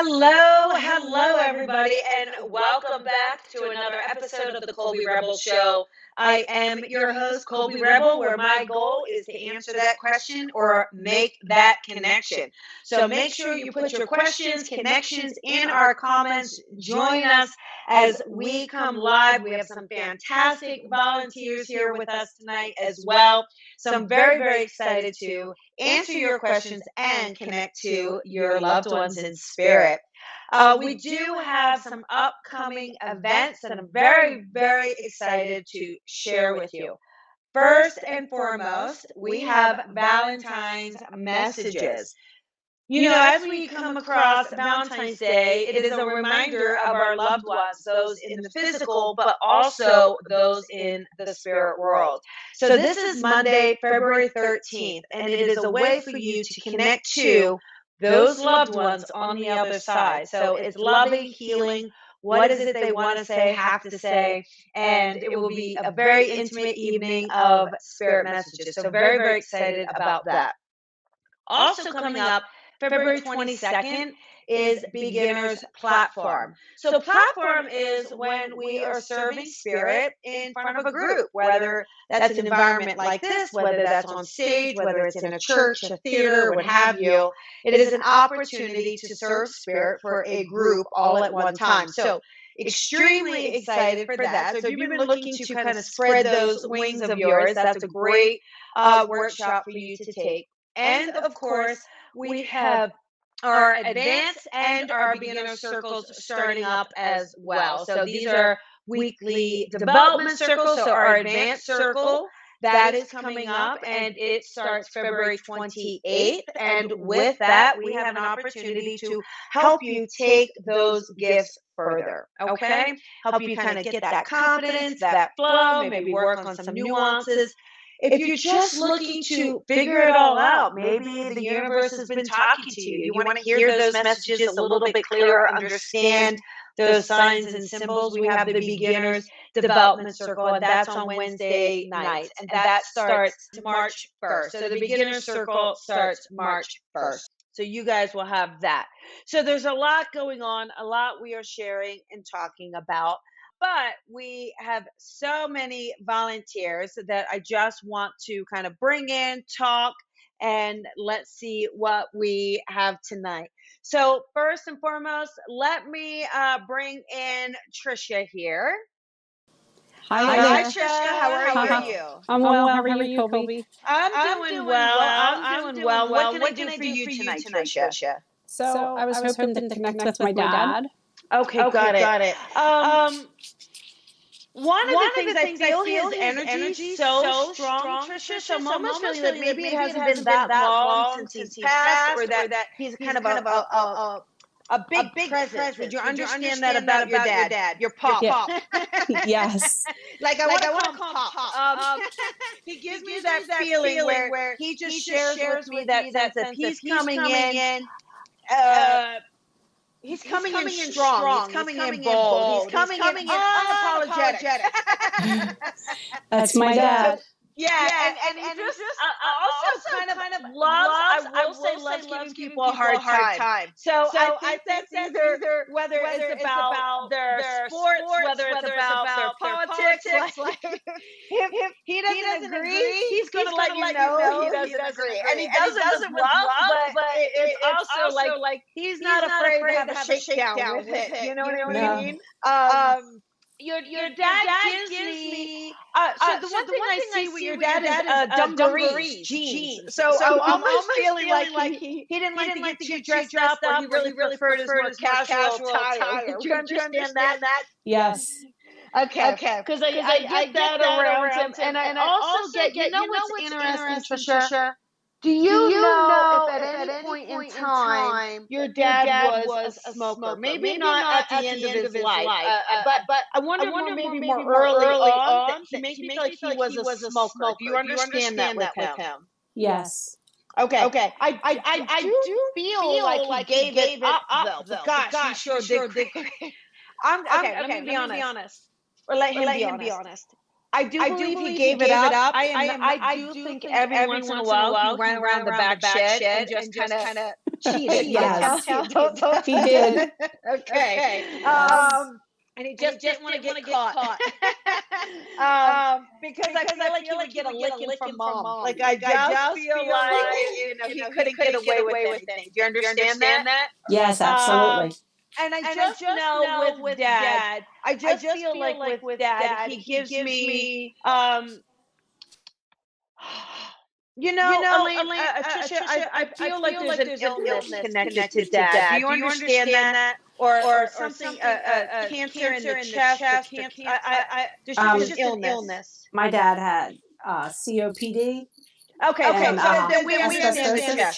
Hello, hello, everybody, and welcome back to another episode of the Colby Rebel Show. I am your host, Colby Rebel, where my goal is to answer that question or make that connection. So make sure you put your questions, connections in our comments. Join us as we come live. We have some fantastic volunteers here with us tonight as well. So I'm very, very excited to answer your questions and connect to your loved ones in spirit. Uh, we do have some upcoming events that I'm very, very excited to share with you. First and foremost, we have Valentine's messages. You know, as we come across Valentine's Day, it is a reminder of our loved ones, those in the physical, but also those in the spirit world. So, this is Monday, February 13th, and it is a way for you to connect to those loved ones on the other side. So it's loving, healing. What is it they want to say, have to say? And it will be a very intimate evening of spirit messages. So, very, very excited about that. Also, coming up February 22nd is beginner's platform. So platform is when we are serving spirit in front of a group, whether that's an environment like this, whether that's on stage, whether it's in a church, a theater, what have you. It is an opportunity to serve spirit for a group all at one time. So extremely excited for that. So if you've been looking to kind of spread those wings of yours, that's a great uh, workshop for you to take. And of course, we have our advanced and our beginner circles starting up as well. So these are weekly development circles. So our advanced circle that is coming up and it starts February 28th. And with that, we have an opportunity to help you take those gifts further. Okay? Help you kind of get that confidence, that flow, maybe work on some nuances if you're just looking to figure it all out, maybe the universe has been talking to you. You want to hear those messages a little bit clearer, understand those signs and symbols. We have the beginners development circle, and that's on Wednesday night, and that starts March 1st. So the beginner circle starts March 1st. So you guys will have that. So there's a lot going on, a lot we are sharing and talking about but we have so many volunteers that I just want to kind of bring in, talk, and let's see what we have tonight. So, first and foremost, let me uh, bring in Trisha here. Hi, Hi, Trisha. How are, how are you? I'm well. well. How, are you, Colby? I'm, I'm doing, doing well. I'm, I'm doing well. What can, what I, do, I do for you tonight, tonight Trisha? So, so I, was I was hoping, hoping to connect, connect with, with my dad. dad. Okay, okay, got it. Got it. Um, um one of one the things, the things I feel, I feel his energy, energy so, so strong, strong, Trisha. So I'm almost feeling that maybe it hasn't been that long since he's passed, or that, that he's kind of a, a, a, a big, a big presence. presence. Did you understand, you understand that about, about your, dad? your dad? Your pop. Yeah. pop. yes. like I like want to call him pop. pop. Um, he gives me that, that feeling where, where he just he shares, shares with me that sense of he's coming in. Uh, He's coming, he's coming in, strong. strong. He's coming, he's coming in bold. He's coming, he's coming in, in unapologetic. unapologetic. That's my dad. Yeah, yeah, and, and, and, just, just uh, uh, uh, also, also kind of kind of loves, loves I, will say loves giving people a hard, hard time. So, so I think, I think that's either, either whether, whether it's about, about their, their sports, whether it's whether about, about their politics. politics like, if, if he doesn't, he doesn't agree, he's, he's going to let you know he doesn't, agree. And he does it with love, but it's also like he's not afraid to have a shakedown with it. You know what I mean? Um, um, Your your, your dad, dad gives, gives me. Uh, so uh, the one so thing, one I see with your dad, dad is uh, dungarees, jeans. So, so I'm almost, almost feeling, feeling like he, he didn't like, he didn't to get too dressed, dressed up, or he really really preferred his more casual, casual attire. Did you understand, that? that? Yes. Okay, okay. Because I, I, I, get that, that around him, and, I, and I also get, you know what's interesting, Trisha? Do you, Do you know, know, if at any, any point, point, in time your dad, your dad was, was, a smoker? smoker. Maybe, maybe not, not at, the, at end, the end, of his, life, life. Uh, uh, but but I wonder, I wonder more, maybe, more, more early, early on, on that he made me feel like he was a smoker. smoker. Do you understand, that, with, him? him? Yes. Okay. Okay. I I, I, I do, do feel, feel like, like he gave, gave it up, up though. Gosh, gosh, he sure, sure did. I'm okay. Let me be honest. Or let him be honest. I do, I do believe, he gave, he it, gave up. it, up. I, am, I, am, I do, do think, think every, every once, in a while, while he ran around, the back, back shed, and just kind of cheated. yes, he did. okay. Um, and he just, and he just didn't, didn't want to get, caught, caught. Um, um, because, because I feel, like he would get a licking, from, mom. Like I, just, feel like, he, couldn't, get away with, anything. Do you understand, that? Yes, absolutely. Um, and I and just, I just know, know, with, with dad, dad I, just I just, feel, like, like, with dad, dad he, gives he, gives me, um, you know, you know Elaine, Elaine, uh, uh, uh Trisha, I, I, feel, feel like there's, like an, there's illness, connected, connected, to dad. dad. Do, you Do you understand, that? that? Or, or, or, something, uh, uh, uh cancer, in the, chest, chest, or I, I, I, there's, um, just illness. an illness. My dad had COPD Okay, okay, and, so uh, then, we, we yeah,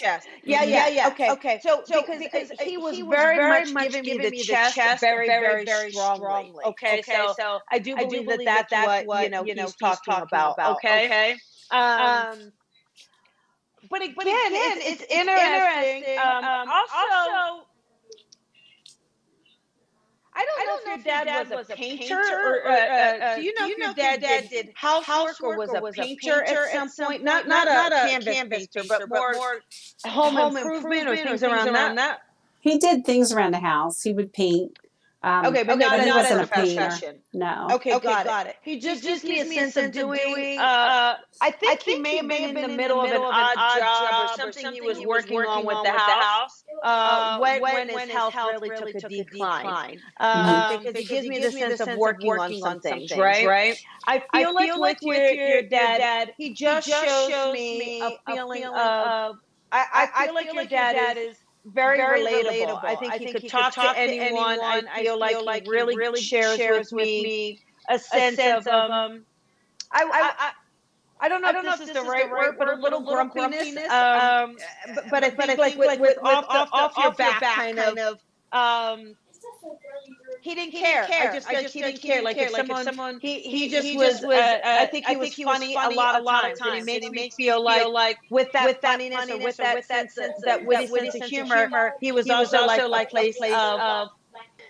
yeah, yeah, yeah. Okay, okay. So, so because, because he was, very, very much giving, me the chest, chest very, very, very strongly. strongly. Okay, okay. So, so I do believe, I do believe that, that that's what you know you know he's talking, talking about. about. Okay, okay. Um, um but again, but again it's, it's, it's interesting. interesting. Um, um, also, also I don't, I don't know, know if your dad, dad was, was a painter, painter or, or uh, uh, do you know, do you if your dad, dad did housework or was, or was a painter at some point? Not not, not, not a, canvas, canvas painter, but, more, more home, home improvement, improvement or things around, around that. that. He did things around the house. He would paint. Um, okay, but okay, not, but not as a profession. No. Okay, okay got, got it. it. He just, he just gives me a sense of doing. uh, I, think I think he may have been in the middle of an odd, odd job, or something, something he was, he working, working on with the house. With the house. Uh, uh when, when, when, his, his health, health really, really, took a decline. decline. Um, because, because, he gives me the sense of working on something, right? Right. I feel like with your dad, he just shows me a feeling of. I feel like your dad is very, very relatable. relatable. I think I he think could, he talk, could talk to, anyone. to, anyone. I feel, I feel like, like he really, really shares, shares with, me a sense, a sense of, of um, um I, I, I, don't know I don't if this, know is, this the right is the right word, but a little, grumpiness. Um, um, eh, but, I think, like, with, off, your, back, kind, of, he didn't care. I just, I just he didn't care. Like, if, someone, he, he, just was. Uh, uh, I think he was funny a lot of times. And it made me feel like with that with that funniness or with that with that sense that witty sense of humor, he was also like like place of.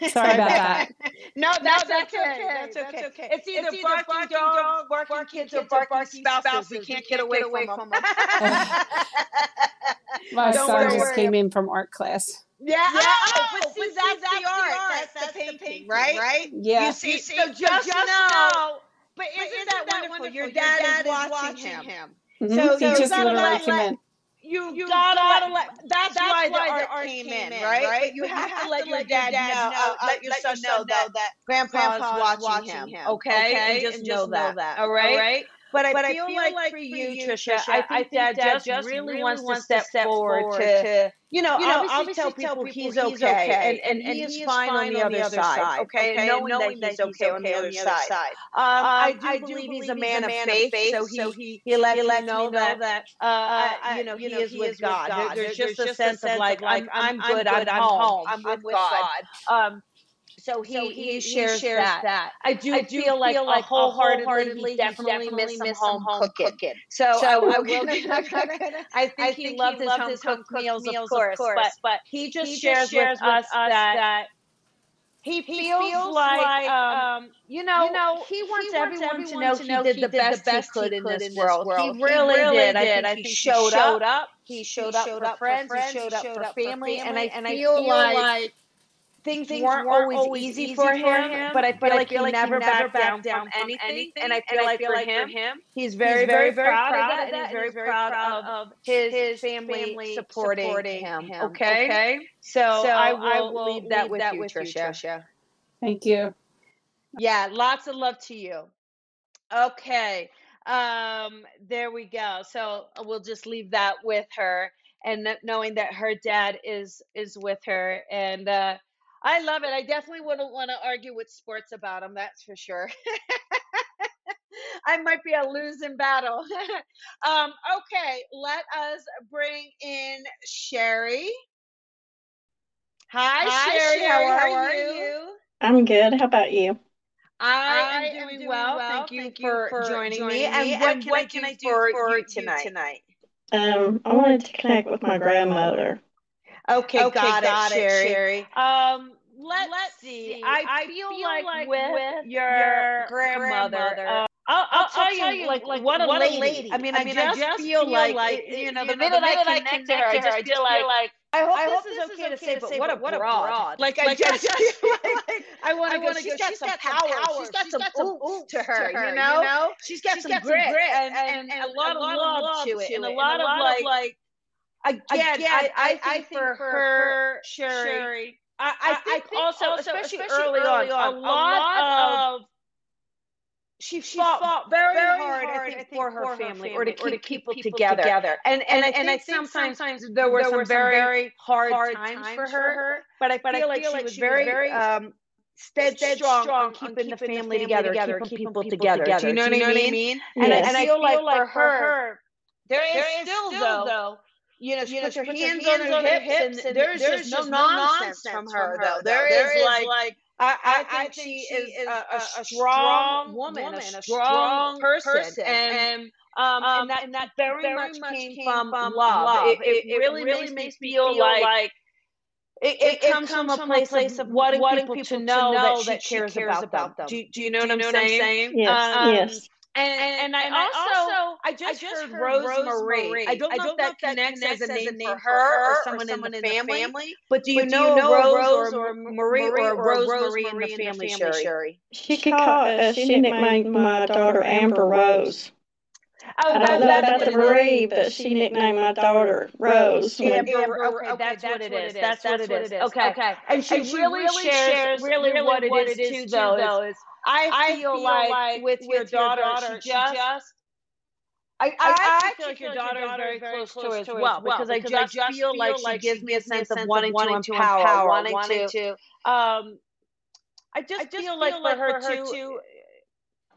Sorry about that. no, that's, no, that's, okay. That's okay. That's okay. It's either, it's either barking, barking dogs, barking, barking kids, or barking, barking spouses. spouses. We can't, can't get away, from, from them. My Don't son just came in from art class. Yeah. yeah. Oh, oh but see, but see that's, that's, the art. art. That's, that's, the, painting, the painting right? right? Yeah. You see, you see so just, just know. But isn't, but isn't that, wonderful? wonderful? Your, Your dad, is watching, watching him. him. Mm-hmm. So, so just gotta let, you, you gotta, gotta let, that's, that's why, why the art, art came, in, in right? right? You, have, you have, to let, to let your dad, dad know, know uh, let, your son, know that, that grandpa's, grandpa's watching, him. him. Okay? okay? And just, and just know, that. that. All right? All right? But I, but feel, I feel like, like for you, you Trisha, I think, I think Dad, Dad, just really wants, to step, forward, forward to, you know, you know obviously, tell, people, he's, okay, he's okay and, and, and he's, fine, on the other, side, side, okay, okay? Knowing, knowing that, he's, okay, okay on the other side. side. Um, um I, do I, do believe he's a man, of, faith, faith so he, so he, he lets, he me know that, uh, uh you know, he, is with God. There's just a sense of like, I'm good, I'm home, I'm with God. Um, so he, so he, he, shares, he shares that. that. I do, I do feel, like, feel like wholeheartedly, wholeheartedly he definitely, he definitely missed some home, cooking. cooking. So, so I, will, gonna, gonna, I think, I he think loved, he his, loved his home cooked meals, meals, of course, of course but, but, he just, just shares, shares, with, us that, that he feels, he feels, like, like um, um you, know, you know, he wants, he wants everyone, everyone, to know, to know he, did he, did the best, he could, in this, this world. world. He, really, really did. I think, I think he showed, showed up. up. He showed, up, showed for up for friends. He showed up for family. And I, and I feel like things, things weren't, weren't, always, easy, easy for, him, for, him, but I feel, but like, I feel he like never he backed, backed down, down, from, anything, anything. And I feel, and like, I feel for, like him, for him, he's very, he's very, very proud, proud of that, and he's very, very proud of, of his, his family, family supporting, supporting him. him. Okay. Okay. So, so I, will I will leave that, leave with, that you, with Trisha. Trisha. Thank you. Yeah, lots of love to you. Okay. Um, there we go. So uh, we'll just leave that with her and knowing that her dad is is with her and uh I love it. I definitely wouldn't want to argue with sports about them, that's for sure. I might be a losing battle. um, okay, let us bring in Sherry. Hi, Hi Sherry. How, how are, you? you? I'm good. How about you? I, I am, doing, doing well. well. Thank, you, for, for, joining, joining me. And, and what, can, I, can I do, do for, you tonight? tonight? Um, I wanted to connect with my grandmother. Okay, okay got, got, it, Sherry. Sherry. Um, let, us see. see. I, I, feel, feel like, like, with, with your, grandmother. grandmother uh, I'll, I'll, I'll, tell you, like, like what, a, what lady. a lady. I mean, I, mean, I, just, I just feel, like, like it, you know, the, minute, the minute I connect to her, I just feel like, like I hope, I hope this, is okay, okay to say, to but, say, what a what broad. broad. Like, like, I just, like I want to go. She's, she's got, some, power. power. She's got she's some, oomph to her. You know, she's got, she's some, got grit, grit and, and, and, and a lot of love, love to it, and, a lot of like Again, I I think for her, Sherry. I, I, think, I think also, also, especially, especially early, early on, on, a lot of she, she fought, fought very, very hard, hard, I think, for her, for family, family, or to keep, or to keep people, people together. together. And and, and, I, think, and I think sometimes, sometimes there were there some, were very, very hard, hard times, times for, her, her, but I feel, but I feel like, like she was very, very um, steadstrong, on keeping, on keeping the family, together, together keeping, people, people together. together. Do you know, Do you know what I mean? Yes. and I feel like for her, there is still though you know, she you puts, her, puts hands, her hands on her hips, and, and there's, there's just no nonsense from her, though. There, there is like, like I, I, I think, she, she is, a, a, a, strong woman, woman, a strong person, person. and um, um, and, that, and that very, very much, much came, came from love. love. It, it, it, really, really makes me feel like, like it, it, it, comes, comes from a place, place of, wanting, wanting people, people to know, that, that she cares, cares about, them. Do, do you know, do what, you I'm know what I'm saying? Yes. Um, yes. And, and, and, I, and also, I also, I just, I just heard, heard Rosemarie. Marie. I don't know, I don't if, that if that connects, connects as a name, as a name for her or someone, or someone in, the in, the family. But do you, but know, do you know Rose, or Marie or Rose Marie in the family, family Sherry? She, she called, uh, she nicknamed my daughter Amber Rose. Oh, I don't know about the Marie, but she nicknamed my daughter Rose. Amber, okay, that's, what it is. That's, what it is. Okay, okay. And she, really, shares really, what it is too, though. I, I feel, feel like, like, with, your, with daughter, your daughter, she just, just I, I, I, feel like your daughter, is very close, close to her as well, because, because I, just I just feel, like, she gives me a sense of wanting, wanting to empower, wanting, wanting to, um, I just, I just feel, like, for her, too,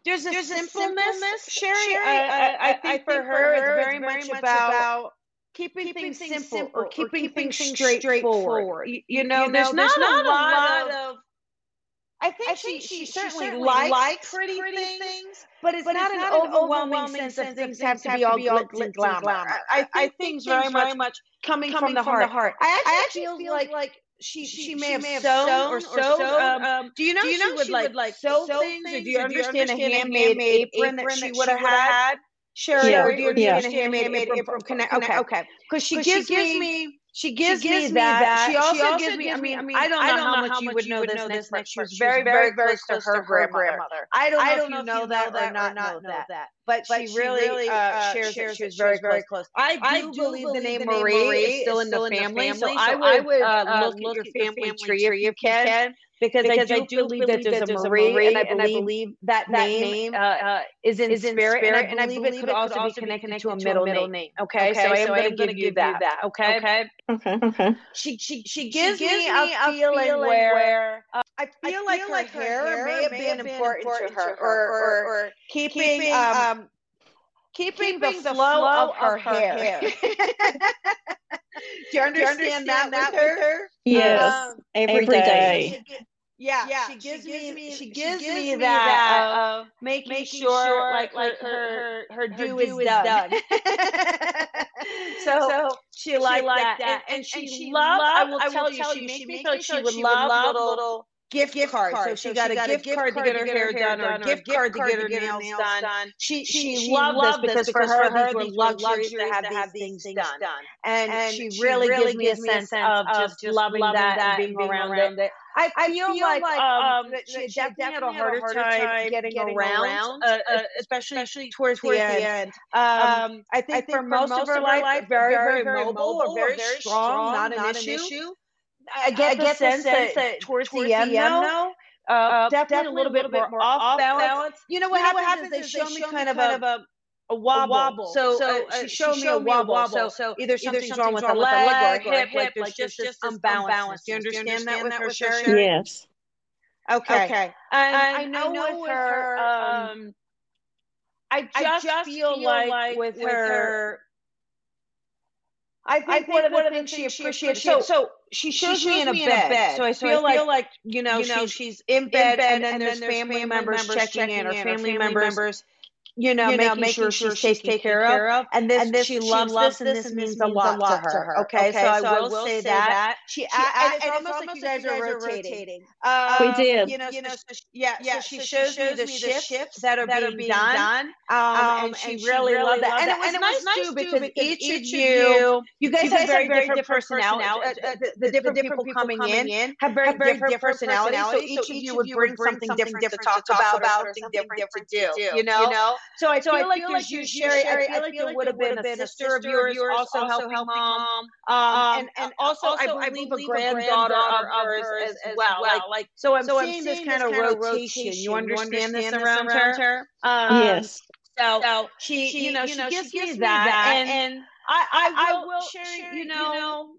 there's a there's simpleness, simpleness Sherry. Sherry I, I, think for her, it's very, much about keeping, keeping things simple, simple or keeping, or keeping things straightforward. You, you, know, you know, there's, there's not, not, a lot of I think, I think she, she, certainly, certainly likes, likes pretty, pretty things, things, but it's, but not, it's not, an overwhelming, overwhelming sense, of things have to be all glitz and glamour. I, I, I think very much, much coming, coming from, the, from the heart. I actually, I actually feel like, like she, she, she, may, she have, sewn, sewn or sewed. Um, um, do you know, do you know she, would, she like, would like sew things, or do you understand, a handmade apron, that she would have had? Sherry, yeah. or do you understand a handmade apron? Okay, okay, because she gives me she gives, she gives me, that. She also, she also gives me. I mean, I mean, I don't know, I don't how, know much how much you would know this next, but she was very, very, very close to her grandmother. I don't know, I don't know if you know that or not know that. But, she really uh, uh, shares, that she was very, very close. I do, believe, the name Marie is still in the family, so I would uh, look at your family tree if you can because, because I, do I do believe, believe that there's, that there's a Marie, Marie and, I believe, and I believe that, that name, uh, uh, is, in, is in spirit, spirit and, I believe, and I believe it could also, also be connected, connected to a middle, middle name. Okay, okay, so, I am so going to give you that. that. Okay, okay, okay. okay. She she she gives, she gives me, me a feeling where uh, I feel like her hair may have been important to her, or or keeping um keeping the flow of her hair. Do you understand that with her? Yes, um, every day. Yeah, yeah. She gives, she gives me, she gives, she gives me, me that, uh, uh, making, making sure, sure like, like her, her, her, do, is, is done. done. so, so she liked that. that. And, and, she, and she loved, I will, I will tell you, she, she made me feel like she would love little, little gift, gift card. card. So she so got, she a, got gift a gift card, card to get her hair done, or a gift card to get her nails done. She she, she loved this because for her these were luxuries to have these things done. And she really gives me a sense of just loving that and being around it. I, I feel, feel like, like um, um, she, she definitely, had a harder, harder time, getting, getting around, around uh, uh, especially, especially towards, towards the, end. end. Um, um, I, think I think for, most, most of her life, very, very, very mobile, or very, very strong, not, not an issue. issue. I get, I the, get sense the sense that, towards, towards the, end, the end though, uh, uh, definitely, definitely, a little, bit, more off balance. balance. You know what, you know happens, what happens is they show, me kind of a a wobble. A wobble. So, so uh, she, showed she showed me a wobble. wobble. So, so either something's, either something's wrong with the leg, or hip, hip, like, like just, just unbalanced. Do you understand, Do you understand that with her, Sherry? Yes. Okay. Okay. And, I know, I know with her, um, um I just, I just feel, feel like, like with her, I think, I think one, of the things she appreciates. So, so she shows, she shows me, in, a, me bed. in a bed. So I so feel, I feel like, like, you know, you know she's, she's in bed, and then, and there's, family, members, checking, in, or family, family members you know, making, sure she's taken care of. And this, and this- she she loves loves this, and this means a lot to her. Okay, so I will say that. She, She, I, and it's almost like you guys are rotating. We Um, did. You know, you know, so she, yeah, yeah, so she so she shows, shows me the shifts, shifts that are that being, are being done. done. Um, Um, and she really loved that. And it was, nice too because, each, of you, you guys, have very, different personalities. Uh, the, the different people coming in have very, different personalities. So each of you would bring something different to talk about, about something different to do. You know. So I so feel like there's you, Sherry. I feel like there would have been a sister of yours also helping mom. Um, and, and also, I believe a granddaughter of hers as, as well. Like, so I'm so seeing, this kind of rotation. You understand this around her? Um, yes. So, so she, you know, she, gives, me that, and, and I, I, will, Sherry, you know,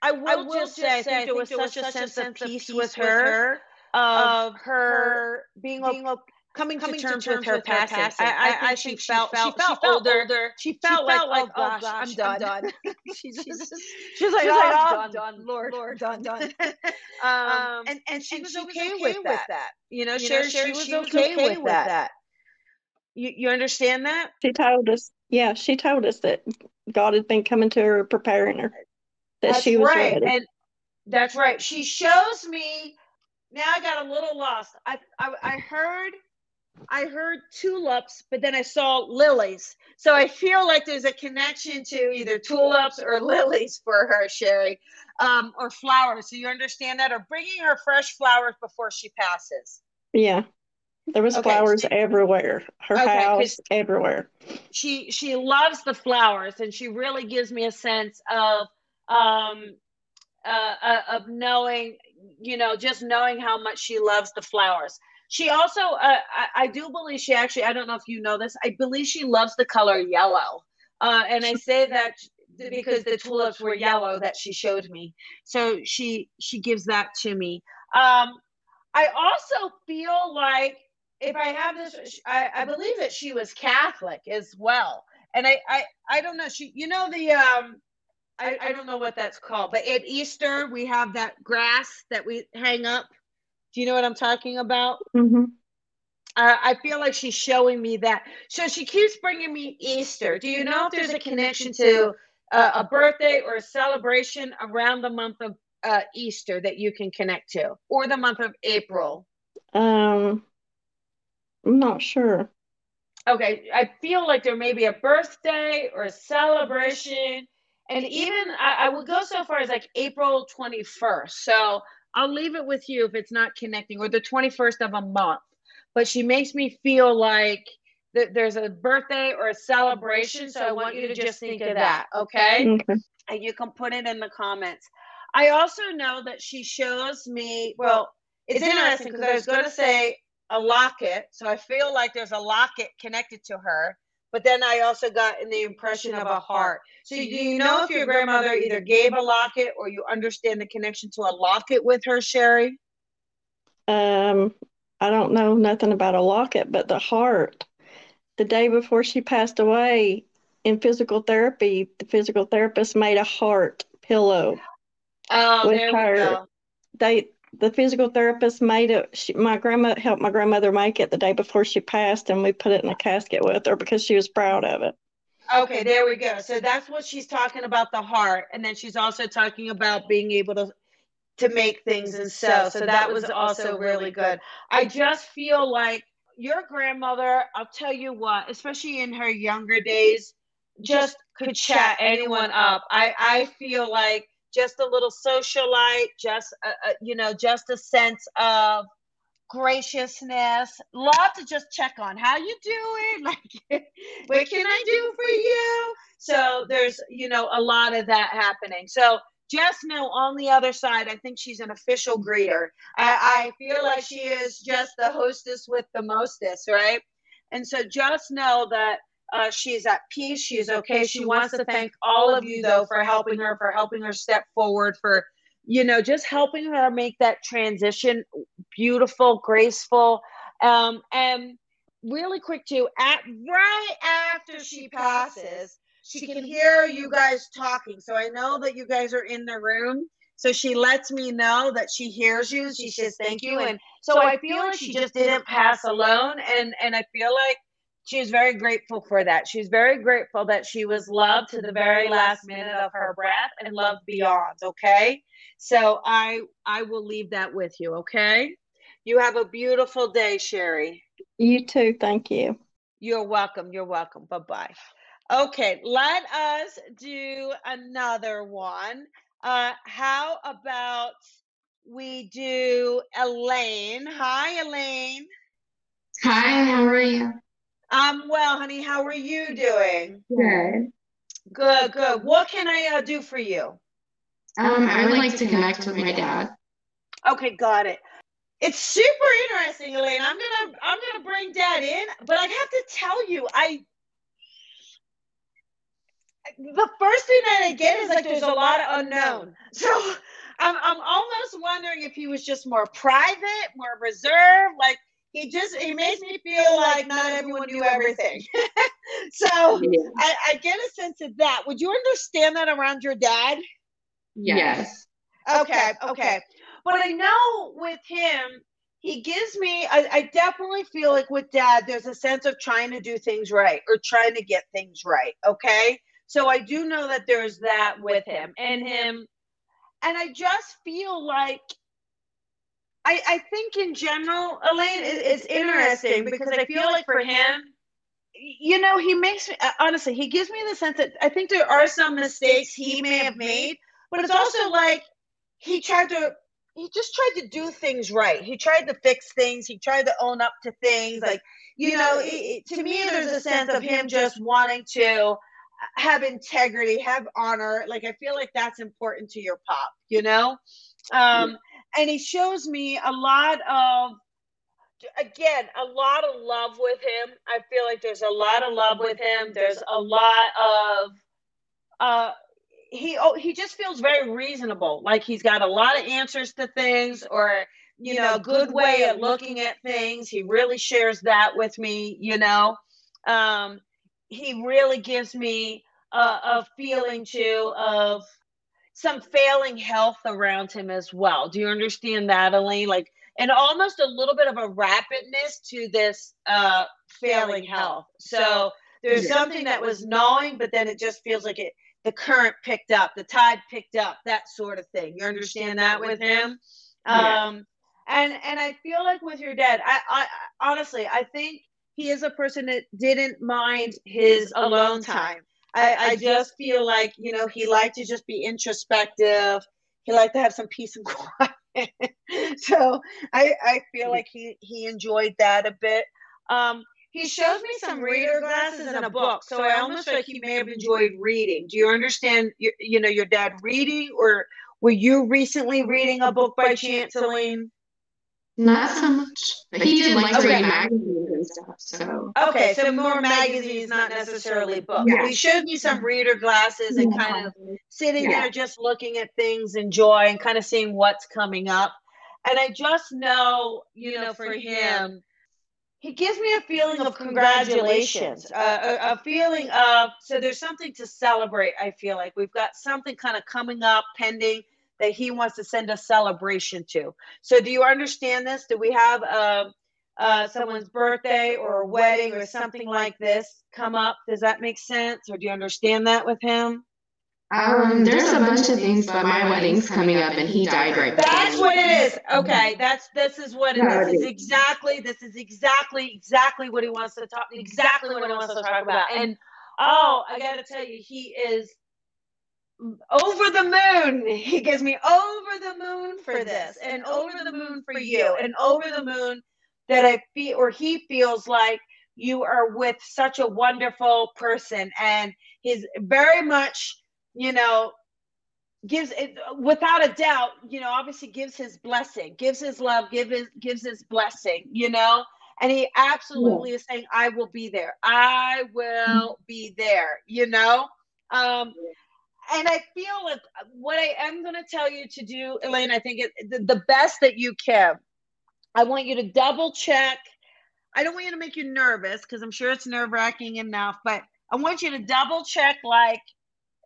I will, I will just say, I think there was such a sense of peace with her, of her being, being o- coming, coming to terms with her passing. passing. I, I, I think she felt, she felt older. She felt like, oh gosh, I'm done. she's, she's, just, she's like, she's oh, I'm oh, done, done, Lord, Lord, done, done. done. um, um, and, and she and was she okay, was with, okay that. with that. You know, You know, Sherry, Sherry, she was she was okay, okay with with that. that. You, you understand that? She told us, yeah, she told us that God had been coming to her, preparing her, that That's she was right. ready. And that's right. She shows me. Now I got a little lost. I, I I heard I heard tulips, but then I saw lilies. So I feel like there's a connection to either tulips or lilies for her, Sherry, um, or flowers. So you understand that, or bringing her fresh flowers before she passes. Yeah. There was Okay, flowers everywhere. Her Okay, house, everywhere. she she loves the flowers and she really gives me a sense of um uh, uh of knowing you know just knowing how much she loves the flowers she also uh, I, I do believe she actually i don't know if you know this i believe she loves the color yellow uh and i say that because the tulips were yellow that she showed me so she she gives that to me um i also feel like if I have this, I, I believe that she was Catholic as well. And I, I, I don't know. She, you know, the, um, I, I don't know what that's called, but at Easter, we have that grass that we hang up. Do you know what I'm talking about? hmm Uh, I feel like she's showing me that. So she keeps bringing me Easter. Do you know if there's a connection to uh, a birthday or a celebration around the month of uh, Easter that you can connect to, or the month of April? Um, I'm not sure. okay, I feel like there may be a birthday or a celebration. And even I, I would go so far as like April 21st. So I'll leave it with you if it's not connecting, or the 21st of a month. But she makes me feel like that there's a birthday or a celebration. So I want you to just think of that. Okay. Okay. and you can put it in the comments. I also know that she shows me, well, it's interesting because I was going to say a locket. So I feel like there's a locket connected to her. But then I also got in the impression of a heart. So do you know if your grandmother either gave a locket or you understand the connection to a locket with her, Sherry? Um, I don't know nothing about a locket, but the heart. The day before she passed away in physical therapy, the physical therapist made a heart pillow. Oh, With there her. we go. They, the physical therapist made it. She, my grandma helped my grandmother make it the day before she passed, and we put it in a casket with her because she was proud of it. Okay, there we go. So that's what she's talking about the heart, and then she's also talking about being able to to make things and sew. So that was also really good. I just feel like your grandmother, I'll tell you what, especially in her younger days, just could chat anyone up. I I feel like just a little socialite, just a, a, you know, just a sense of graciousness. Love to just check on how you doing, like what can I do for you? So there's you know a lot of that happening. So just know on the other side, I think she's an official greeter. I, I feel like she is just the hostess with the mostest, right? And so just know that uh, she's at peace. She's okay. She wants to thank all of you, though, for helping her, for helping her step forward, for, you know, just helping her make that transition beautiful, graceful. Um, and really quick, too, at right after she passes, she can hear you guys talking. So I know that you guys are in the room. So she lets me know that she hears you. She says thank you. And so I feel like she just didn't pass alone. And and I feel like she was very grateful for that. She was very grateful that she was loved to the very last minute of her breath and loved beyond. Okay. So I I will leave that with you. Okay. You have a beautiful day, Sherry. You too. Thank you. You're welcome. You're welcome. Bye bye. Okay, let us do another one. Uh, how about we do Elaine? Hi, Elaine. Hi, how are you? I'm well, honey. How are you doing? Good. Good, good. What can I uh, do for you? Um, I would like to connect with my dad. Okay, got it. It's super interesting, Elaine. I'm gonna I'm gonna bring Dad in, but I have to tell you, I the first thing that I get is like there's a lot of unknown. So I'm I'm almost wondering if he was just more private, more reserved, like he just he makes me feel like not everyone knew everything. so Yeah. I, I get a sense of that. Would you understand that around your dad? Yes. Okay, okay. But I know with him, he gives me, I, I definitely feel like with dad, there's a sense of trying to do things right or trying to get things right. Okay. So I do know that there's that with him and him. And I just feel like, I, I think in general, Elaine, it, it's interesting because I feel like for him, you know, he makes me, uh, honestly, he gives me the sense that I think there are some mistakes he may have made, but it's also like he tried to he just tried to do things right. He tried to fix things. He tried to own up to things. Like, you know, it, it- to me, there's a sense of him just wanting to have integrity, have honor. Like, I feel like that's important to your pop, you know? Um, and he shows me a lot of, again, a lot of love with him. I feel like there's a lot of love with him. There's a lot of, uh, he oh he just feels very reasonable like he's got a lot of answers to things or you know good way of looking at things he really shares that with me you know um he really gives me a, a feeling too of some failing health around him as well do you understand that elaine like and almost a little bit of a rapidness to this uh failing health so there's Yeah. something that was gnawing but then it just feels like it the current picked up, the tide picked up, that sort of thing. You understand that with him? Yeah. Um, and and I feel like with your dad, I, I I- honestly I think he is a person that didn't mind his alone time. I, I just feel like you know he liked to just be introspective. He liked to have some peace and quiet. so I I feel like he he enjoyed that a bit. Um, he shows me some reader glasses and a book, so I almost feel like he may have enjoyed reading. Do you understand? You, you know your dad reading, or were you recently reading a book by chance? Not so much. But he did like to Okay. read magazines and stuff. So Okay, so more magazines, not necessarily books. Yeah. He showed me some reader glasses and kind of sitting Yeah. there just looking at things, enjoy, and kind of seeing what's coming up. And I just know, you know, for him, he gives me a feeling of congratulations, uh, a, a feeling of, so there's something to celebrate, I feel like. We've got something kind of coming up, pending, that he wants to send a celebration to. So do you understand this? Do we have uh, uh, someone's birthday or a wedding or something like this come up? Does that make sense? Or do you understand that with him? um, there's a bunch of things, but my wedding's coming up, and he died right. That's what it is. Okay, that's this is what it Yeah, is. it This is exactly this is exactly exactly what he wants to talk exactly what he wants to talk about. And oh, I got to tell you, he is over the moon. He gives me over the moon for this, and over the moon for you, and over the moon that I feel or he feels like you are with such a wonderful person, and he's very much, you know, gives it without a doubt you know obviously gives his blessing gives his love give his gives his blessing you know? And he absolutely is saying i will be there. I will be there you know? Um and i feel like what i am going to tell you to do elaine i think it, the, the best that you can i want you to double check i don't want you to make you nervous because i'm sure it's nerve wracking enough but i want you to double check like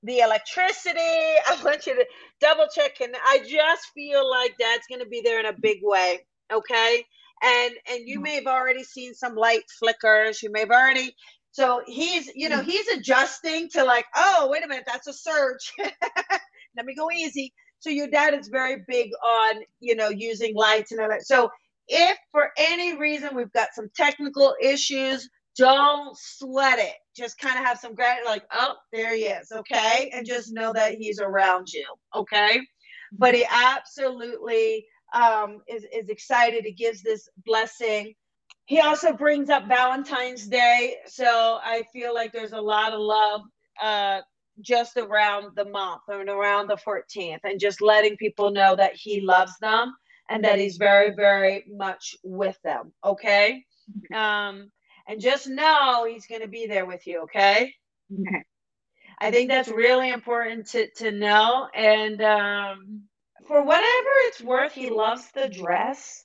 the electricity. I want you to double check. And I just feel like dad's going to be there in a big way. Okay. and and you mm-hmm. may have already seen some light flickers. You may have already. So he's, you know, he's adjusting to like, oh, wait a minute, that's a surge. Let me go easy. So your dad is very big on, you know, using lights and all that. So if for any reason we've got some technical issues, don't sweat it. Just kind of have some gratitude, like, oh, there he is, okay? And just know that he's around you, okay? But he absolutely um, is, is excited. He gives this blessing. He also brings up Valentine's Day. So I feel like there's a lot of love uh, just around the month and around the 14th, and just letting people know that he loves them and that he's very, very much with them, okay? Um, and just know he's going to be there with you, okay? Okay. I think that's really important to, to know. And um, for whatever it's worth, he loves the dress.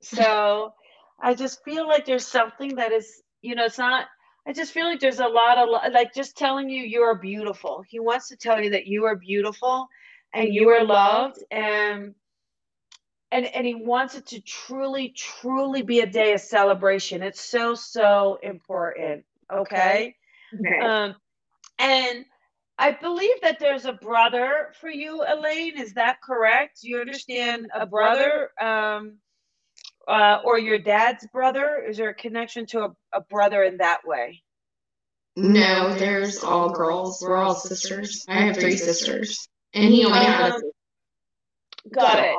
So I just feel like there's something that is, you know, it's not, I just feel like there's a lot of, like, just telling you you are beautiful. He wants to tell you that you are beautiful and you are loved. And and and he wants it to truly truly be a day of celebration. It's so so important okay? Okay. um and i believe that there's a brother for you elaine. Is that correct? You understand a brother? Um uh, or your dad's brother is there a connection to a, a brother in that way No, there's all girls. We're all sisters. I have three sisters. And he only has Um, got it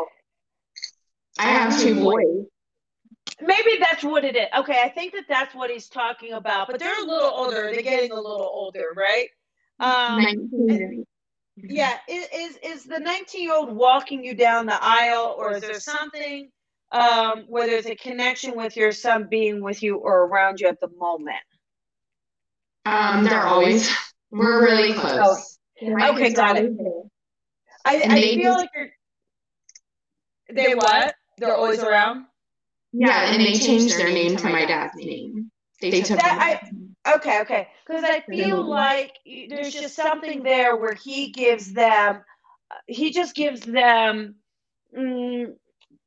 I have two boys. maybe that's what it is okay i think that that's what he's talking about but they're a little older they're getting a little older right um 19. yeah is is, is the 19 year old walking you down the aisle or is there something um where there's a connection with your son being with you or around you at the moment? Um, they're always, we're really close. Okay, got it. i, I feel just- like you're they what? they're always around? Yeah, and they changed their name to my dad's name. They took That I- okay okay. Because i feel like there's just something there where he gives them uh, he just gives them mm, sh-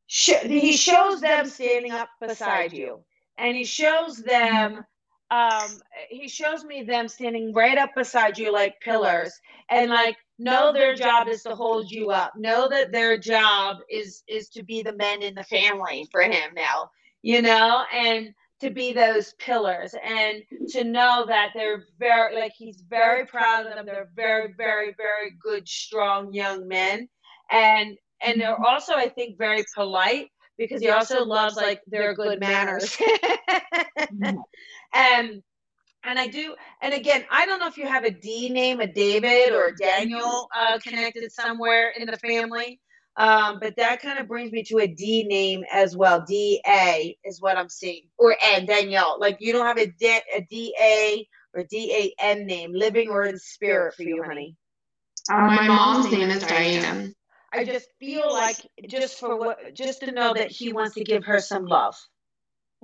he shows them standing up beside you. And he shows them um he shows me them standing right up beside you like pillars. And like know their job is to hold you up. Know that their job is is to be the men in the family for him now you know and to be those pillars. And to know that they're very like he's very proud of them. They're very very very good strong young men. And and they're also i think very polite because he also loves like their good manners and and I do, and again, I don't know if you have a D name, a David or a Daniel uh, connected somewhere in the family, um, but that kind of brings me to a D name as well. D A is what I'm seeing, or N Danielle. Like you don't have a D a D A or D A N name, living or in spirit for you, honey. Um, my mom's name is Diane. I just feel like just for what, just to know that he wants to give her some love.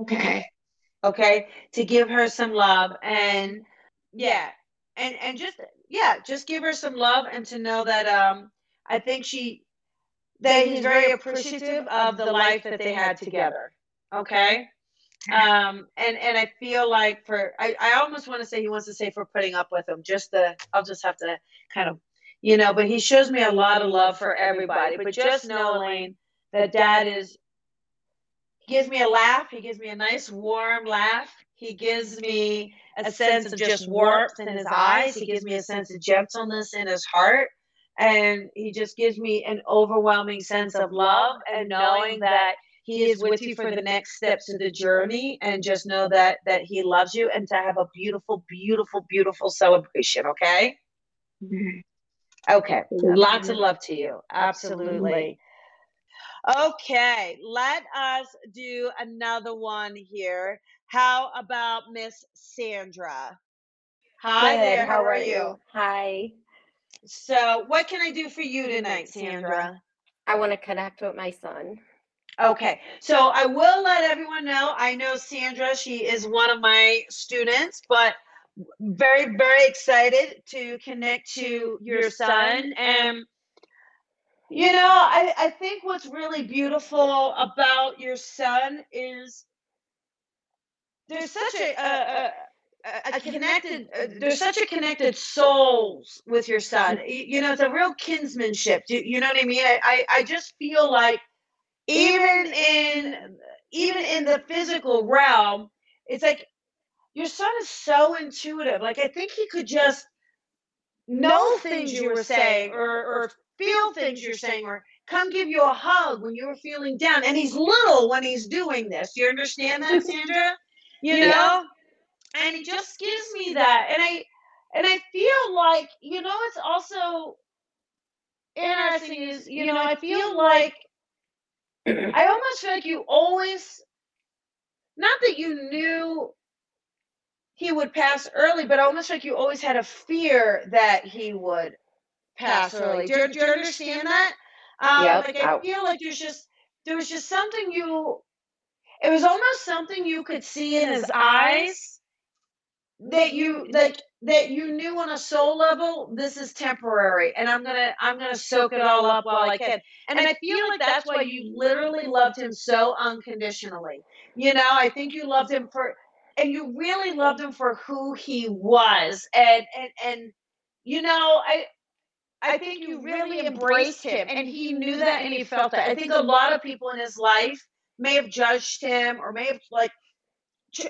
Okay. okay? To give her some love and yeah. And and just yeah just give her some love and to know that um i think she that he's very appreciative of the life that they had together. Okay? um and and i feel like for i, I almost want to say he wants to say for putting up with him just the i'll just have to kind of you know but he shows me a lot of love for everybody but just knowing that dad is he gives me a laugh. He gives me a nice warm laugh. He gives me a sense of just warmth in his eyes. He gives me a sense of gentleness in his heart. And he just gives me an overwhelming sense of love and knowing that he is with you for the next steps of the journey and just know that that he loves you and to have a beautiful beautiful beautiful celebration okay mm-hmm. Okay lots of love to you absolutely Okay, let us do another one here. How about Miss Sandra? Hi Good. there, how are you? Hi. So, what can I do for you tonight, Sandra? I want to connect with my son. Okay, so I will let everyone know. I know Sandra, she is one of my students, but very, very excited to connect to your son. And You know, I, I think what's really beautiful about your son is there's such a, a, a, a- a connected, uh, there's such a connected souls with your son. Y- You know, it's a real kinsmanship. You, you know what I mean? I, I, I just feel like even in even in the physical realm, it's like your son is so intuitive. Like I think he could just know things you were saying or, or feel things you're saying or come give you a hug when you were feeling down. And he's little when he's doing this. Do you understand that, Sandra? You Yeah. know? And he just gives me that. And I and I feel like, you know, it's also interesting is, you know, I feel like I almost feel like you always not that you knew he would pass early, but almost like you always had a fear that he would pass early. Do you, do you understand that? Um, Yep. Like I feel like there's just there was just something you. It was almost something you could see in his eyes that you like that you knew on a soul level this is temporary and i'm gonna i'm gonna soak it all up while i can and i feel like that's why you literally loved him so unconditionally you know i think you loved him for and you really loved him for who he was and and and you know i i think you really embraced him and he knew that and he felt that i think a lot of people in his life may have judged him or may have like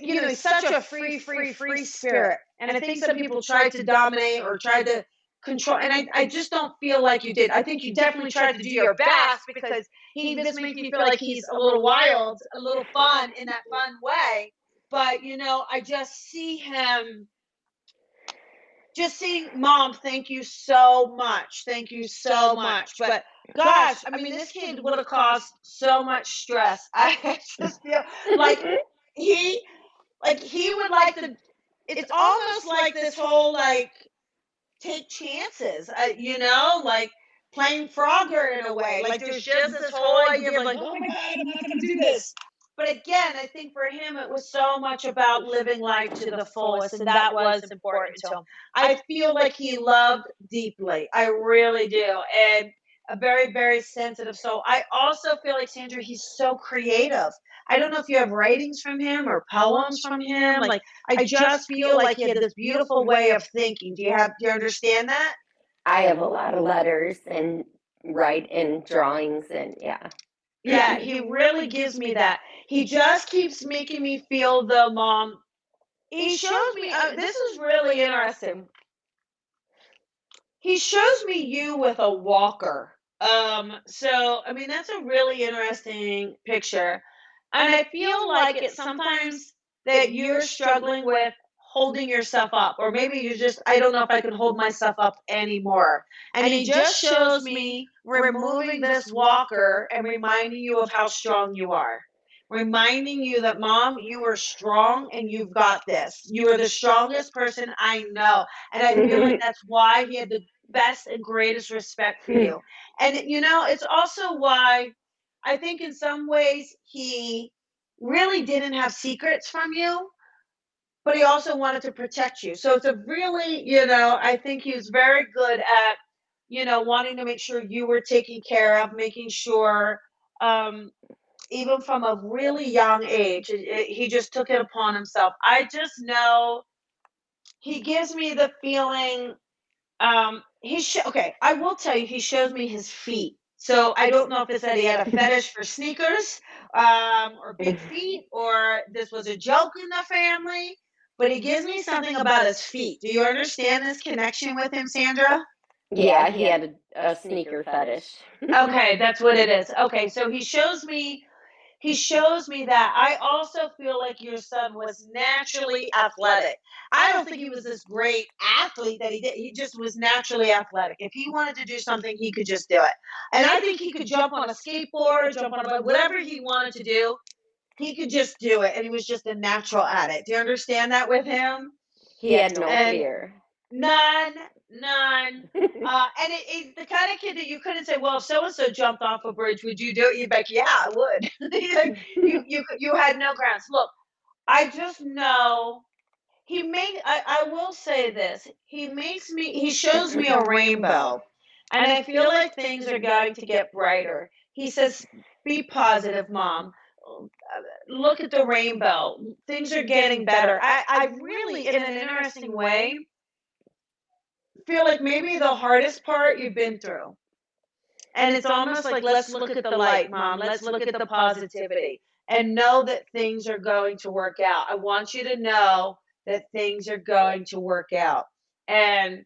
you know, he's such a free, free, free spirit. And I think some people tried to dominate or tried to control. And I, I just don't feel like you did. I think you definitely tried to do your best because he just makes me feel like he's a little wild, a little fun in that fun way. But, you know, I just see him just seeing mom, thank you so much. Thank you so much. But gosh, I mean, this kid would have caused so much stress. I just feel like he like he would like to it's almost like this whole like take chances uh, you know like playing frogger in a way like there's just this whole idea of like oh my god i'm not going to do this but again i think for him it was so much about living life to the fullest and that was important to him i feel like he loved deeply i really do and a very very sensitive soul i also feel like sandra he's so creative I don't know if you have writings from him or poems from him. Like I just feel like he had this beautiful way of thinking. Do you have do you understand that? I have a lot of letters and write and drawings and yeah. Yeah, he really gives me that. He just keeps making me feel the mom. He shows me uh, this is really interesting. He shows me you with a walker. Um so I mean that's a really interesting picture. And I feel like it's sometimes that you're struggling with holding yourself up, or maybe you just, I don't know if I can hold myself up anymore. And he just shows me removing this walker and reminding you of how strong you are. Reminding you that, mom, you are strong and you've got this. You are the strongest person I know. And I feel like that's why he had the best and greatest respect for you. And, you know, it's also why I think in some ways he really didn't have secrets from you, but he also wanted to protect you. So it's a really, you know, I think he was very good at, you know, wanting to make sure you were taken care of, making sure, um, even from a really young age, it, it- he just took it upon himself. I just know he gives me the feeling. Um, he sh- okay. I will tell you, he shows me his feet. So I don't know if it's that he had a fetish for sneakers, um, or big feet, or this was a joke in the family. But he gives me something about his feet. Do you understand this connection with him, Sandra? Yeah, he had a, a sneaker fetish. Okay, that's what it is. Okay, so he shows me he shows me that. I also feel like your son was naturally athletic. I don't think he was this great athlete that he did. He just was naturally athletic. If he wanted to do something, he could just do it. And I think he could jump on a skateboard, jump on a bike, whatever he wanted to do, he could just do it. And he was just a natural at it. Do you understand that with him? He had no And- fear. None, none. Uh, and it, it, the kind of kid that you couldn't say, well, if so and so jumped off a bridge, would you do it? You'd be like, yeah, I would. Like, you, you, you had no grounds. Look, I just know he made. I, I will say this. He makes me. He shows me a rainbow, And I feel like things are going to get brighter. He says, Be positive, mom. Look at the rainbow. Things are getting better. I, I really, in an interesting way, feel like maybe the hardest part you've been through. And it's almost like, let's look at the light, mom. Let's look at the positivity and know that things are going to work out. I want you to know that things are going to work out. And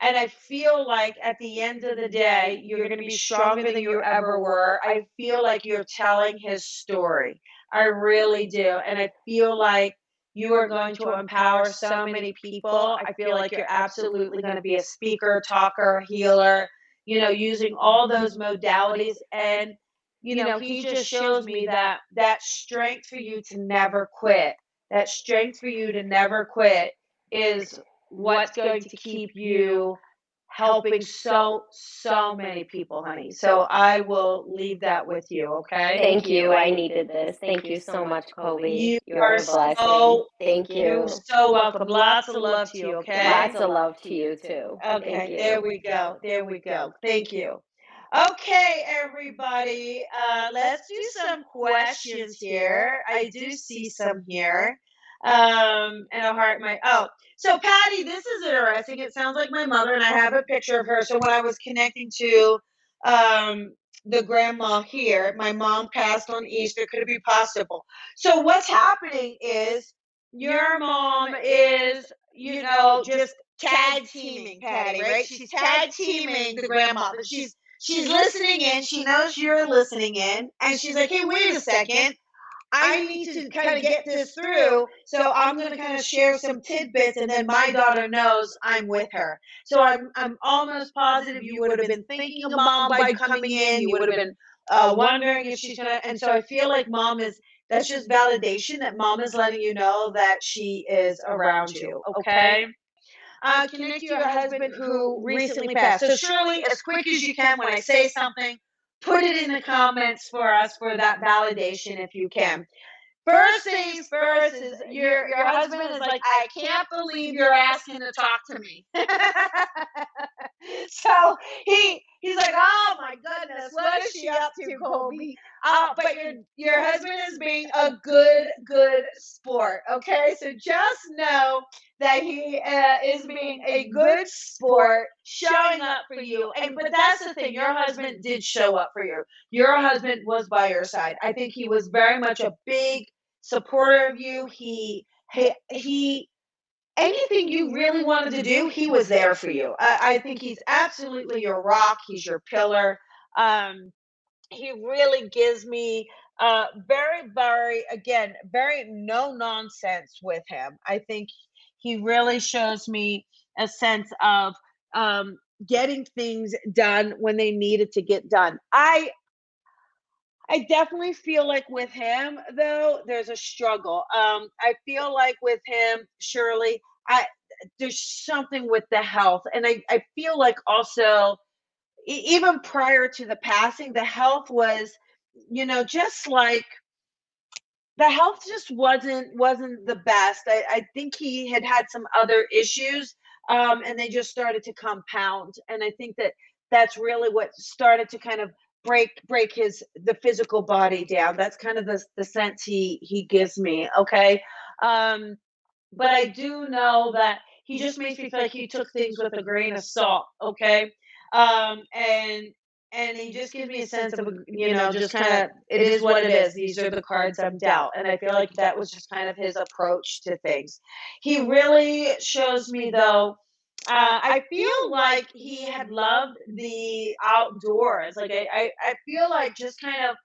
and I feel like at the end of the day, you're going to be stronger than you ever were. I feel like you're telling his story. I really do. And I feel like you are going to empower so many people. I feel like you're absolutely going to be a speaker, talker, healer, you know, using all those modalities. And, you know, he just shows me that that strength for you to never quit, that strength for you to never quit is what's going to keep you helping so so many people honey so i will leave that with you okay Thank you. I needed this. Thank you so much, Colby. You You're are a blessing. so- Thank you. you're so welcome lots of love to you okay Lots of love to you too. okay you. there we go there we go thank you okay everybody uh let's do some questions here i do see some here um and a heart my oh so patty this is interesting. It sounds like my mother and i have a picture of her. So when i was connecting to um the grandma here my mom passed on easter. Could it be possible? So what's happening is your mom is you know just tag teaming patty right? She's tag teaming the grandma. But she's she's listening in. She knows you're listening in. And she's like hey wait a second I need to kind of get this through. So I'm going to kind of share some tidbits, and then my daughter knows I'm with her. So I'm I'm almost positive you would have been thinking of mom by coming in. You would have been uh, wondering if she's gonna. And so I feel like mom is. That's just validation that mom is letting you know that she is around you. Okay. Uh, connect to your husband who recently passed. So Shirley, as quick as you can when I say something, put it in the comments for us for that validation if you can. First things first is your your husband is like, I can't believe you're asking to talk to me. so he he's like, Oh my goodness, what is she up to, Colby? Uh, but your your husband is being a good good sport. Okay, so just know that he uh, is being a good sport, showing up for you. And but that's the thing, your husband did show up for you. Your husband was by your side. I think he was very much a big supporter of you. He he he. Anything you really wanted to do, he was there for you. I, I think he's absolutely your rock. He's your pillar. Um, he really gives me uh very very again very no nonsense with him i think he really shows me a sense of um getting things done when they needed to get done i i definitely feel like with him though there's a struggle um i feel like with him Shirley i there's something with the health and i i feel like also even prior to the passing, the health was, you know, just like the health just wasn't wasn't the best. I, I think he had had some other issues, um, and they just started to compound. And I think that that's really what started to kind of break break his the physical body down. That's kind of the the sense he he gives me. Okay, um, but I do know that he just makes me feel like he took things with a grain of salt. Okay um, and and he just gives me a sense of you know just kind of it is what it is these are the cards i'm dealt and i feel like that was just kind of his approach to things he really shows me though uh, I feel like he had loved the outdoors. Like I, I, I feel like just kind of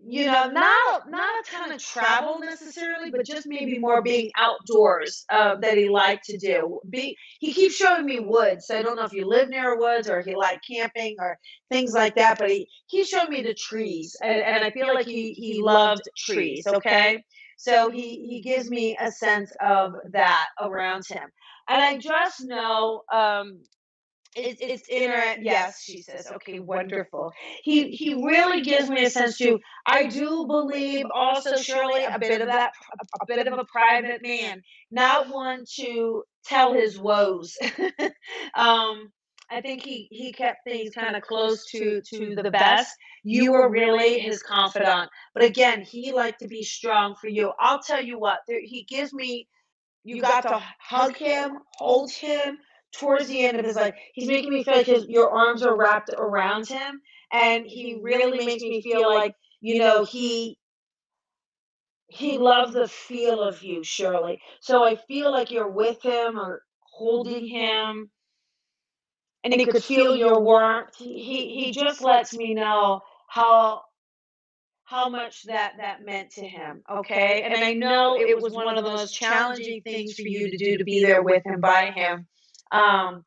you know, not not a ton of travel necessarily, but just maybe more being outdoors uh, that he liked to do. Be he keeps showing me woods, so I don't know if you live near woods or if you like camping or things like that. But he he's showing me the trees, and, and I feel like he he loved trees. Okay, so he he gives me a sense of that around him, and I just know um, it's it's inner yes she says okay wonderful he he really gives me a sense too i do believe also Shirley a bit of that a bit of a private man not one to tell his woes um I think he he kept things kind of close to to the best. You were really his confidant, but again, he liked to be strong for you. I'll tell you what, there, he gives me. You got to hug him, hold him towards the end of his life. He's making me feel like his your arms are wrapped around him, and he really makes me feel like you know he he loves the feel of you, Shirley. So I feel like you're with him or holding him, and he could feel your warmth. He he, he just lets me know how how much that that meant to him. Okay, and I know it was one of the most challenging things for you to do to be there with him, by him. Um,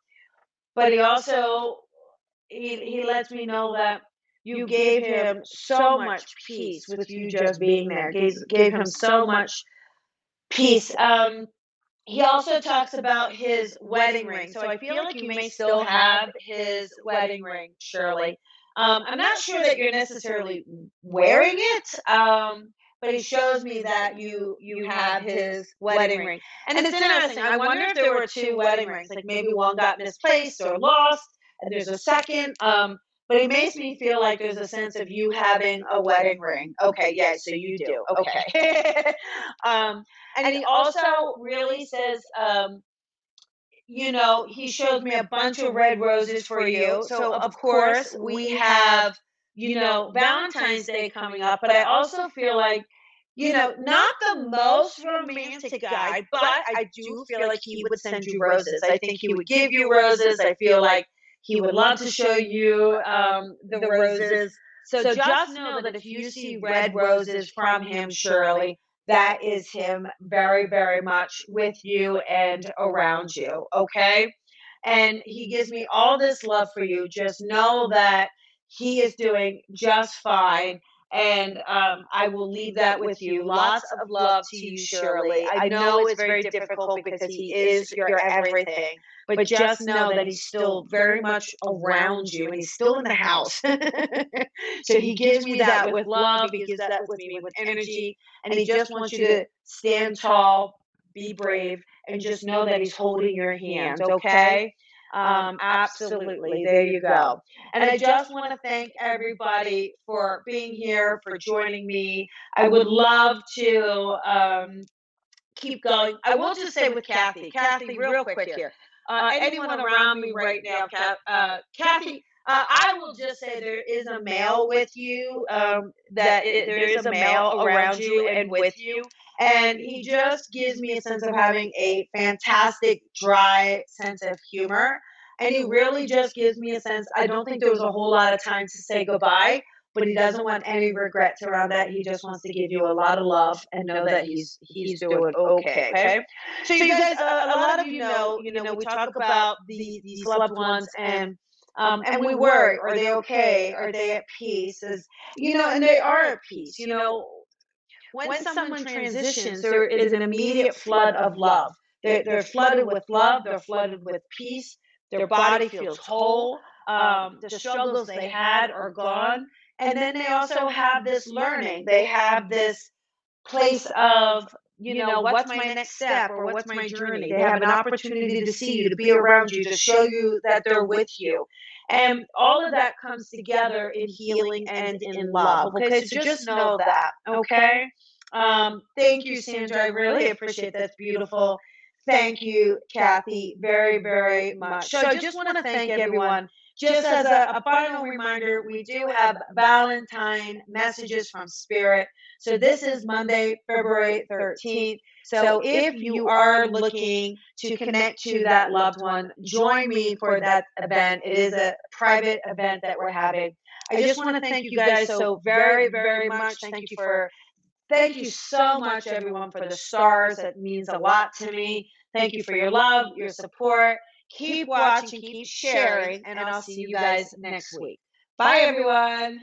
but he also he he lets me know that you gave him so much peace with you just being there. Gave, gave him so much peace. Um, he also talks about his wedding ring. So I feel like you may still have his wedding ring, Shirley. Um, I'm not sure that you're necessarily wearing it, um, but he shows me that you you have his wedding ring. And it's interesting. I wonder if there were two wedding rings, like maybe one got misplaced or lost, and there's a second. Um, but it makes me feel like there's a sense of you having a wedding ring. Okay, yeah, so you do. Okay. um, and he also really says, um, you know, he showed me a bunch of red roses for you. So of course we have, you know, Valentine's Day coming up, but I also feel like you know, not the most romantic guy, but I do feel like he would send you roses. I think he would give you roses. I feel like he would love to show you um, the roses. So just know that if you see red roses from him, Shirley, that is him very, very much with you and around you. Okay. And he gives me all this love for you. Just know that he is doing just fine. And um, I will leave that with you. Lots of love to you, Shirley. I know it's very difficult because he is your everything but just know that he's still very much around you and he's still in the house. so he gives me that with love, he gives that with me with energy, and he just wants you to stand tall, be brave, and just know that he's holding your hand, okay? Um, absolutely. There you go. And I just want to thank everybody for being here, for joining me. I would love to um, keep going. I will just say with Kathy, Kathy, real quick here. Uh, anyone around me right now, uh, Kathy, uh, I will just say there is a male with you, um, that it, there is a male around you and with you. And he just gives me a sense of having a fantastic, dry sense of humor. And he really just gives me a sense, I don't think there was a whole lot of time to say goodbye, but he doesn't want any regrets around that. He just wants to give you a lot of love and know that he's he's doing okay. Okay. So you guys, uh, a lot of you know, you know, we talk about the these loved ones and. Um, and we worry, are they okay? Are they at peace? Is you know, and they are at peace. You know, when someone transitions, there is an immediate flood of love. They're, they're flooded with love. They're flooded with peace. Their body feels whole. Um, the struggles they had are gone, and then they also have this learning. They have this place of, you know, what's my next step or what's my journey. They have an opportunity to see you, to be around you, to show you that they're with you. And all of that comes together in healing and in love. Okay, so just know that. Okay. Um, thank you, Sandra. I really appreciate that. That's beautiful. Thank you, Kathy, very, very much. So I just want to thank everyone just as a, a, final reminder, we do have Valentine messages from Spirit. So this is Monday, February 13th. So if you are looking to connect to that loved one, join me for that event. It is a private event that we're having. I just want to thank you guys so very, very much. Thank you for Thank you so much, everyone, for the stars. That means a lot to me. Thank you for your love, your support. Keep watching, keep sharing, and I'll see you guys next week. Bye, everyone.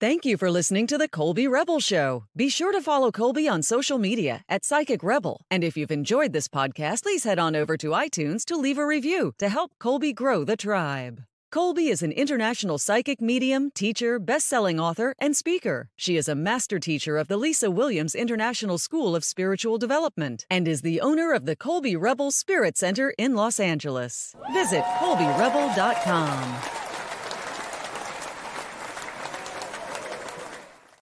Thank you for listening to the Colby Rebel Show. Be sure to follow Colby on social media at Psychic Rebel. And if you've enjoyed this podcast, please head on over to iTunes to leave a review to help Colby grow the tribe. Colby is an international psychic medium, teacher, best selling author, and speaker. She is a master teacher of the Lisa Williams International School of Spiritual Development and is the owner of the Colby Rebel Spirit Center in Los Angeles. Visit ColbyRebel.com.